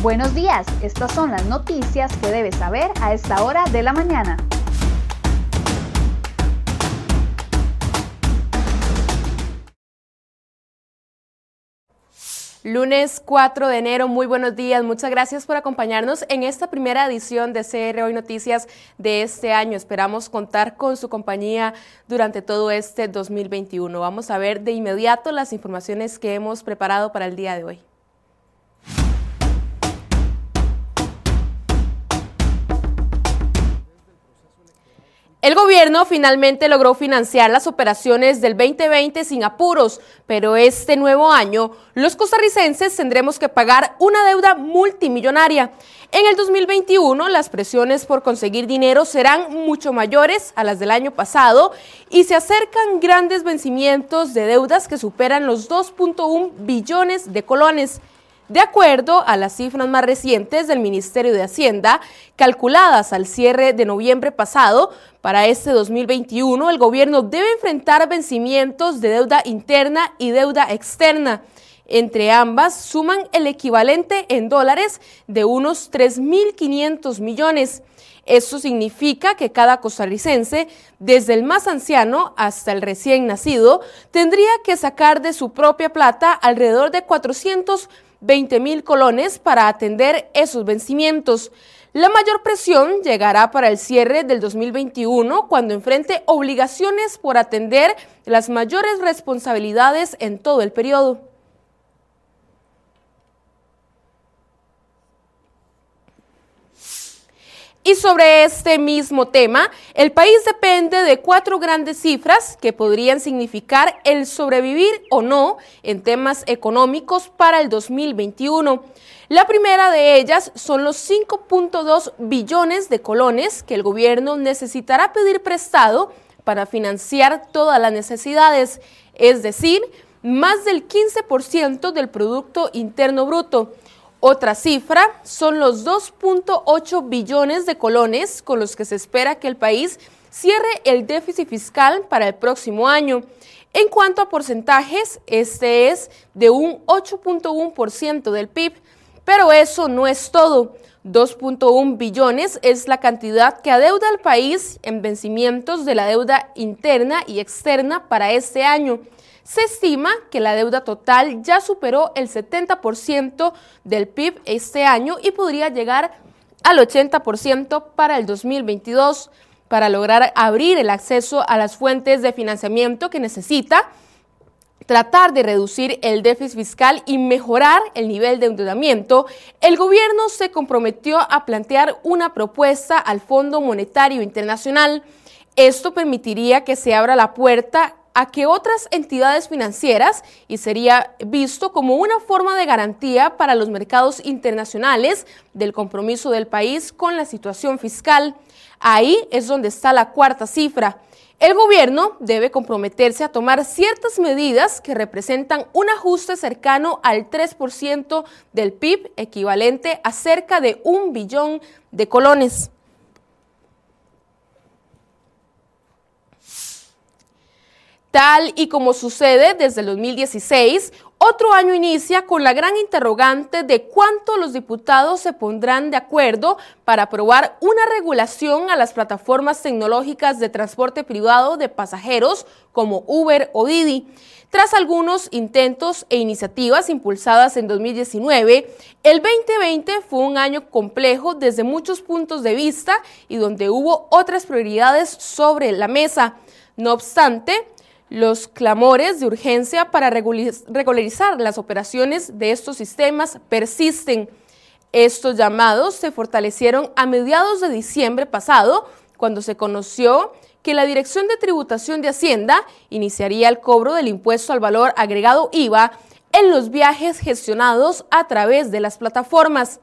Buenos días, estas son las noticias que debes saber a esta hora de la mañana. Lunes 4 de enero, muy buenos días. Muchas gracias por acompañarnos en esta primera edición de CR Hoy Noticias de este año. Esperamos contar con su compañía durante todo este 2021. Vamos a ver de inmediato las informaciones que hemos preparado para el día de hoy. El gobierno finalmente logró financiar las operaciones del 2020 sin apuros, pero este nuevo año los costarricenses tendremos que pagar una deuda multimillonaria. En el 2021 las presiones por conseguir dinero serán mucho mayores a las del año pasado y se acercan grandes vencimientos de deudas que superan los 2.1 billones de colones. De acuerdo a las cifras más recientes del Ministerio de Hacienda, calculadas al cierre de noviembre pasado, para este 2021 el gobierno debe enfrentar vencimientos de deuda interna y deuda externa. Entre ambas suman el equivalente en dólares de unos 3.500 millones. Esto significa que cada costarricense, desde el más anciano hasta el recién nacido, tendría que sacar de su propia plata alrededor de 400 20 mil colones para atender esos vencimientos. La mayor presión llegará para el cierre del 2021 cuando enfrente obligaciones por atender las mayores responsabilidades en todo el periodo. Y sobre este mismo tema, el país depende de cuatro grandes cifras que podrían significar el sobrevivir o no en temas económicos para el 2021. La primera de ellas son los 5.2 billones de colones que el gobierno necesitará pedir prestado para financiar todas las necesidades, es decir, más del 15% del Producto Interno Bruto. Otra cifra son los 2.8 billones de colones con los que se espera que el país cierre el déficit fiscal para el próximo año. En cuanto a porcentajes, este es de un 8.1% del PIB, pero eso no es todo. 2.1 billones es la cantidad que adeuda al país en vencimientos de la deuda interna y externa para este año. Se estima que la deuda total ya superó el 70% del PIB este año y podría llegar al 80% para el 2022 para lograr abrir el acceso a las fuentes de financiamiento que necesita, tratar de reducir el déficit fiscal y mejorar el nivel de endeudamiento, el gobierno se comprometió a plantear una propuesta al Fondo Monetario Internacional. Esto permitiría que se abra la puerta a que otras entidades financieras y sería visto como una forma de garantía para los mercados internacionales del compromiso del país con la situación fiscal. Ahí es donde está la cuarta cifra. El gobierno debe comprometerse a tomar ciertas medidas que representan un ajuste cercano al 3% del PIB, equivalente a cerca de un billón de colones. Tal y como sucede desde el 2016, otro año inicia con la gran interrogante de cuánto los diputados se pondrán de acuerdo para aprobar una regulación a las plataformas tecnológicas de transporte privado de pasajeros como Uber o Didi. Tras algunos intentos e iniciativas impulsadas en 2019, el 2020 fue un año complejo desde muchos puntos de vista y donde hubo otras prioridades sobre la mesa. No obstante, los clamores de urgencia para regularizar las operaciones de estos sistemas persisten. Estos llamados se fortalecieron a mediados de diciembre pasado, cuando se conoció que la Dirección de Tributación de Hacienda iniciaría el cobro del impuesto al valor agregado IVA en los viajes gestionados a través de las plataformas.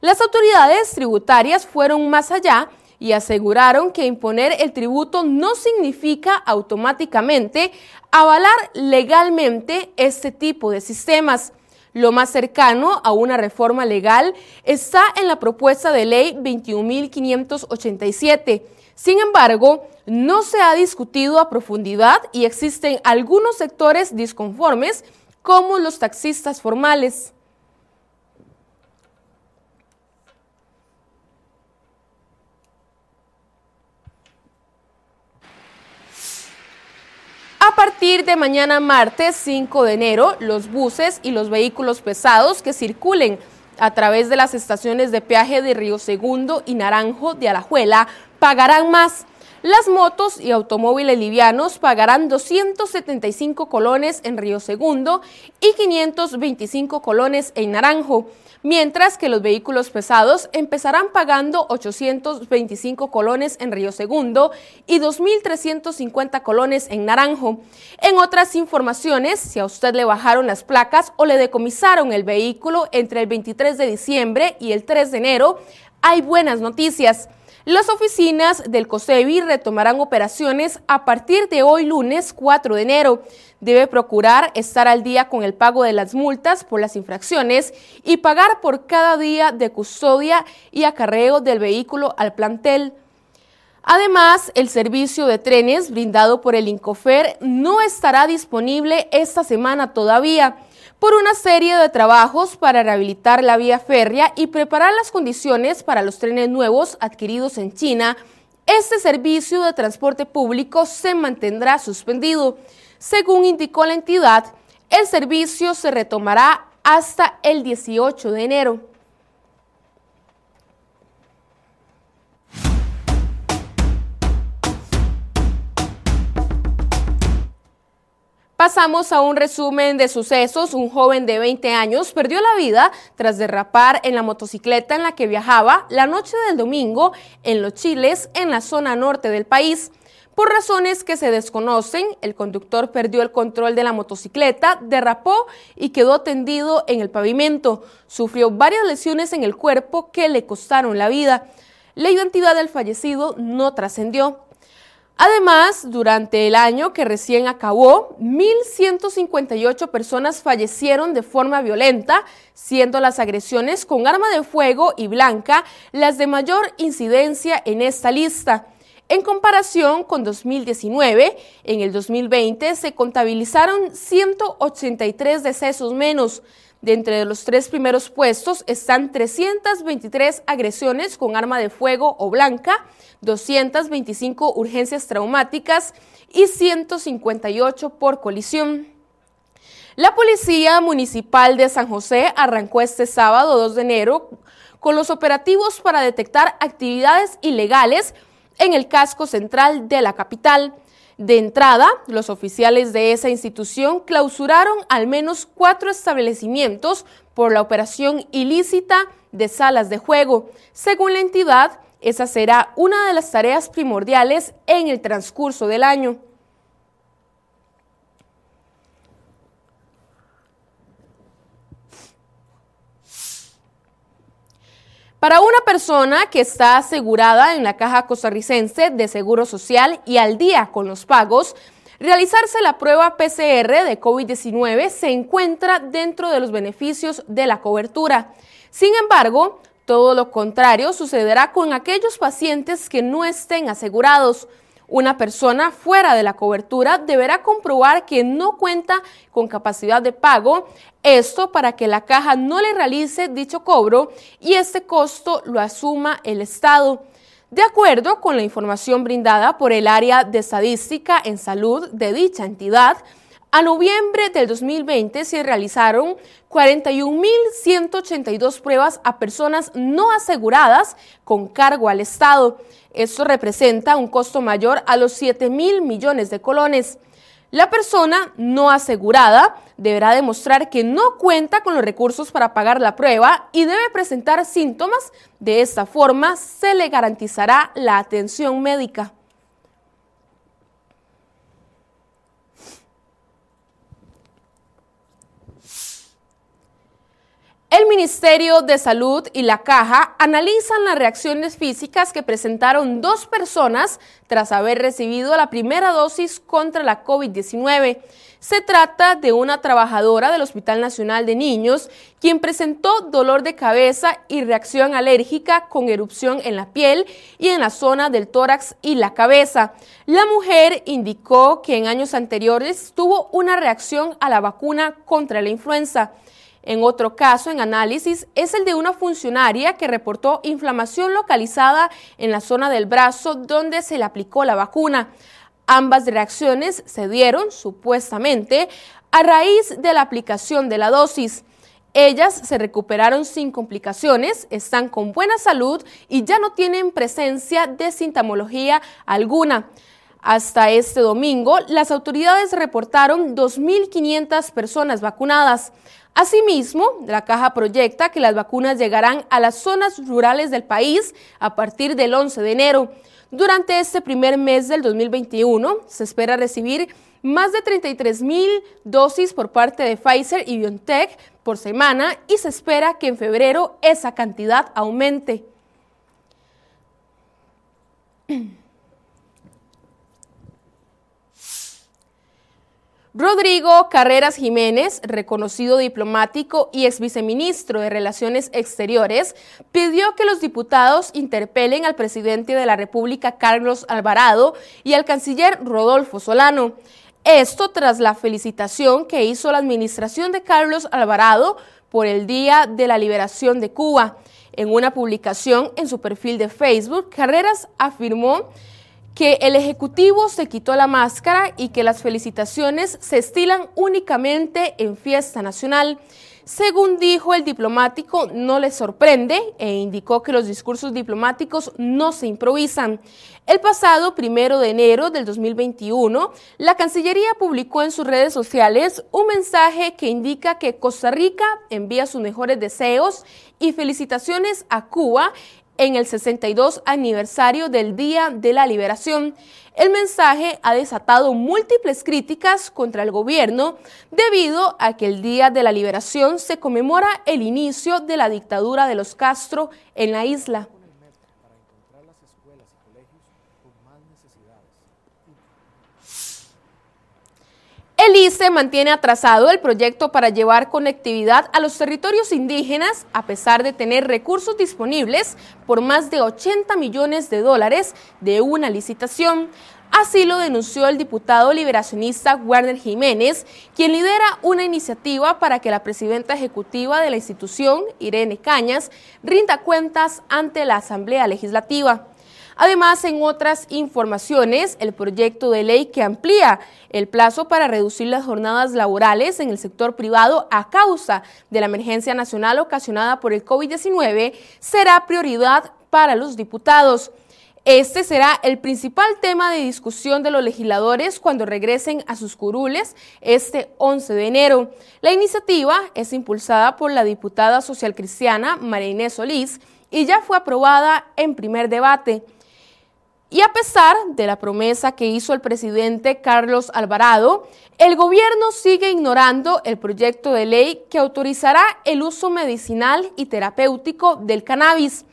Las autoridades tributarias fueron más allá y aseguraron que imponer el tributo no significa automáticamente avalar legalmente este tipo de sistemas. Lo más cercano a una reforma legal está en la propuesta de ley 21.587. Sin embargo, no se ha discutido a profundidad y existen algunos sectores disconformes, como los taxistas formales. A partir de mañana martes 5 de enero, los buses y los vehículos pesados que circulen a través de las estaciones de peaje de Río Segundo y Naranjo de Alajuela pagarán más. Las motos y automóviles livianos pagarán 275 colones en Río Segundo y 525 colones en Naranjo, mientras que los vehículos pesados empezarán pagando 825 colones en Río Segundo y 2.350 colones en Naranjo. En otras informaciones, si a usted le bajaron las placas o le decomisaron el vehículo entre el 23 de diciembre y el 3 de enero, hay buenas noticias. Las oficinas del COSEBI retomarán operaciones a partir de hoy lunes 4 de enero. Debe procurar estar al día con el pago de las multas por las infracciones y pagar por cada día de custodia y acarreo del vehículo al plantel. Además, el servicio de trenes brindado por el Incofer no estará disponible esta semana todavía por una serie de trabajos para rehabilitar la vía férrea y preparar las condiciones para los trenes nuevos adquiridos en China, este servicio de transporte público se mantendrá suspendido. Según indicó la entidad, el servicio se retomará hasta el 18 de enero. Pasamos a un resumen de sucesos. Un joven de 20 años perdió la vida tras derrapar en la motocicleta en la que viajaba la noche del domingo en Los Chiles, en la zona norte del país. Por razones que se desconocen, el conductor perdió el control de la motocicleta, derrapó y quedó tendido en el pavimento. Sufrió varias lesiones en el cuerpo que le costaron la vida. La identidad del fallecido no trascendió. Además, durante el año que recién acabó, 1.158 personas fallecieron de forma violenta, siendo las agresiones con arma de fuego y blanca las de mayor incidencia en esta lista. En comparación con 2019, en el 2020 se contabilizaron 183 decesos menos. De entre los tres primeros puestos están 323 agresiones con arma de fuego o blanca, 225 urgencias traumáticas y 158 por colisión. La Policía Municipal de San José arrancó este sábado 2 de enero con los operativos para detectar actividades ilegales en el casco central de la capital. De entrada, los oficiales de esa institución clausuraron al menos cuatro establecimientos por la operación ilícita de salas de juego. Según la entidad, esa será una de las tareas primordiales en el transcurso del año. Para una persona que está asegurada en la Caja Costarricense de Seguro Social y al día con los pagos, realizarse la prueba PCR de COVID-19 se encuentra dentro de los beneficios de la cobertura. Sin embargo, todo lo contrario sucederá con aquellos pacientes que no estén asegurados. Una persona fuera de la cobertura deberá comprobar que no cuenta con capacidad de pago, esto para que la caja no le realice dicho cobro y este costo lo asuma el Estado. De acuerdo con la información brindada por el área de estadística en salud de dicha entidad, a noviembre del 2020 se realizaron 41.182 pruebas a personas no aseguradas con cargo al Estado. Esto representa un costo mayor a los 7 mil millones de colones. La persona no asegurada deberá demostrar que no cuenta con los recursos para pagar la prueba y debe presentar síntomas. De esta forma se le garantizará la atención médica. Ministerio de Salud y la Caja analizan las reacciones físicas que presentaron dos personas tras haber recibido la primera dosis contra la COVID-19. Se trata de una trabajadora del Hospital Nacional de Niños, quien presentó dolor de cabeza y reacción alérgica con erupción en la piel y en la zona del tórax y la cabeza. La mujer indicó que en años anteriores tuvo una reacción a la vacuna contra la influenza. En otro caso, en análisis, es el de una funcionaria que reportó inflamación localizada en la zona del brazo donde se le aplicó la vacuna. Ambas reacciones se dieron, supuestamente, a raíz de la aplicación de la dosis. Ellas se recuperaron sin complicaciones, están con buena salud y ya no tienen presencia de sintomología alguna. Hasta este domingo, las autoridades reportaron 2.500 personas vacunadas. Asimismo, la caja proyecta que las vacunas llegarán a las zonas rurales del país a partir del 11 de enero. Durante este primer mes del 2021, se espera recibir más de 33 mil dosis por parte de Pfizer y BioNTech por semana y se espera que en febrero esa cantidad aumente. Rodrigo Carreras Jiménez, reconocido diplomático y ex viceministro de Relaciones Exteriores, pidió que los diputados interpelen al presidente de la República, Carlos Alvarado, y al canciller Rodolfo Solano. Esto tras la felicitación que hizo la administración de Carlos Alvarado por el Día de la Liberación de Cuba. En una publicación en su perfil de Facebook, Carreras afirmó que el Ejecutivo se quitó la máscara y que las felicitaciones se estilan únicamente en fiesta nacional. Según dijo el diplomático, no le sorprende e indicó que los discursos diplomáticos no se improvisan. El pasado primero de enero del 2021, la Cancillería publicó en sus redes sociales un mensaje que indica que Costa Rica envía sus mejores deseos y felicitaciones a Cuba en el 62 aniversario del Día de la Liberación. El mensaje ha desatado múltiples críticas contra el gobierno debido a que el Día de la Liberación se conmemora el inicio de la dictadura de los Castro en la isla. El ICE mantiene atrasado el proyecto para llevar conectividad a los territorios indígenas a pesar de tener recursos disponibles por más de 80 millones de dólares de una licitación. Así lo denunció el diputado liberacionista Werner Jiménez, quien lidera una iniciativa para que la presidenta ejecutiva de la institución, Irene Cañas, rinda cuentas ante la Asamblea Legislativa. Además, en otras informaciones, el proyecto de ley que amplía el plazo para reducir las jornadas laborales en el sector privado a causa de la emergencia nacional ocasionada por el COVID-19 será prioridad para los diputados. Este será el principal tema de discusión de los legisladores cuando regresen a sus curules este 11 de enero. La iniciativa es impulsada por la diputada socialcristiana María Inés Solís y ya fue aprobada en primer debate. Y a pesar de la promesa que hizo el presidente Carlos Alvarado, el gobierno sigue ignorando el proyecto de ley que autorizará el uso medicinal y terapéutico del cannabis.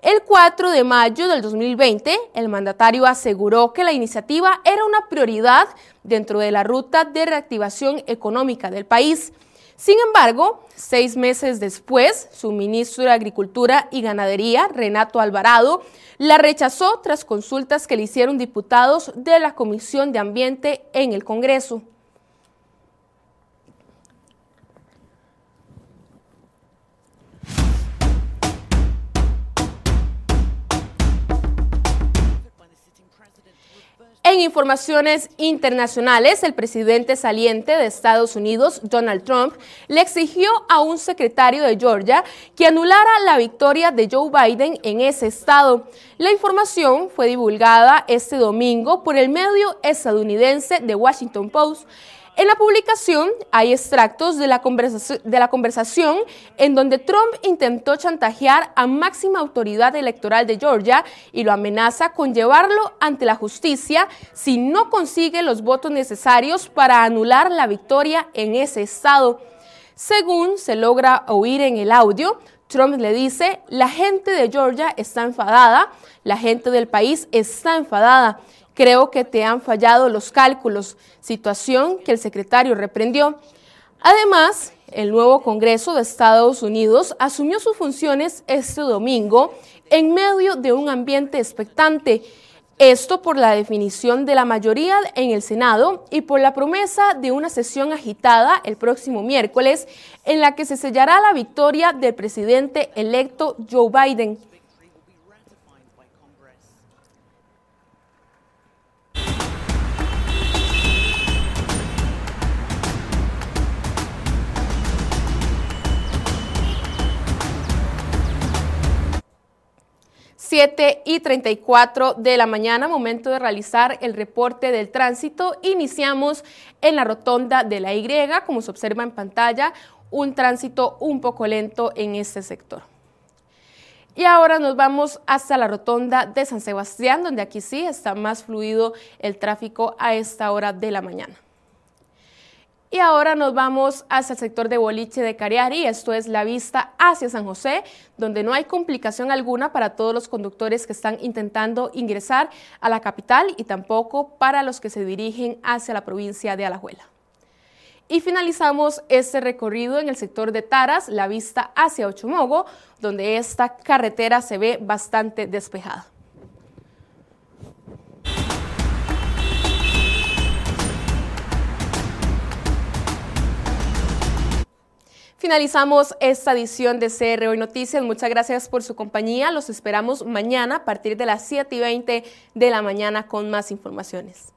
El 4 de mayo del 2020, el mandatario aseguró que la iniciativa era una prioridad dentro de la ruta de reactivación económica del país. Sin embargo, seis meses después, su ministro de Agricultura y Ganadería, Renato Alvarado, la rechazó tras consultas que le hicieron diputados de la Comisión de Ambiente en el Congreso. En informaciones internacionales, el presidente saliente de Estados Unidos, Donald Trump, le exigió a un secretario de Georgia que anulara la victoria de Joe Biden en ese estado. La información fue divulgada este domingo por el medio estadounidense The Washington Post. En la publicación hay extractos de la, conversación en donde Trump intentó chantajear a máxima autoridad electoral de Georgia y lo amenaza con llevarlo ante la justicia si no consigue los votos necesarios para anular la victoria en ese estado. Según se logra oír en el audio, Trump le dice, la gente de Georgia está enfadada, la gente del país está enfadada. Creo que te han fallado los cálculos, situación que el secretario reprendió. Además, el nuevo Congreso de Estados Unidos asumió sus funciones este domingo en medio de un ambiente expectante. Esto por la definición de la mayoría en el Senado y por la promesa de una sesión agitada el próximo miércoles en la que se sellará la victoria del presidente electo Joe Biden. 7 y 34 de la mañana, momento de realizar el reporte del tránsito. Iniciamos en la rotonda de la Y, como se observa en pantalla, un tránsito un poco lento en este sector. Y ahora nos vamos hasta la rotonda de San Sebastián, donde aquí sí está más fluido el tráfico a esta hora de la mañana. Y ahora nos vamos hacia el sector de Boliche de Cariari, esto es la vista hacia San José, donde no hay complicación alguna para todos los conductores que están intentando ingresar a la capital y tampoco para los que se dirigen hacia la provincia de Alajuela. Y finalizamos este recorrido en el sector de Taras, la vista hacia Ochomogo, donde esta carretera se ve bastante despejada. Finalizamos esta edición de CR Hoy Noticias. Muchas gracias por su compañía. Los esperamos mañana a partir de las 7 y 20 de la mañana con más informaciones.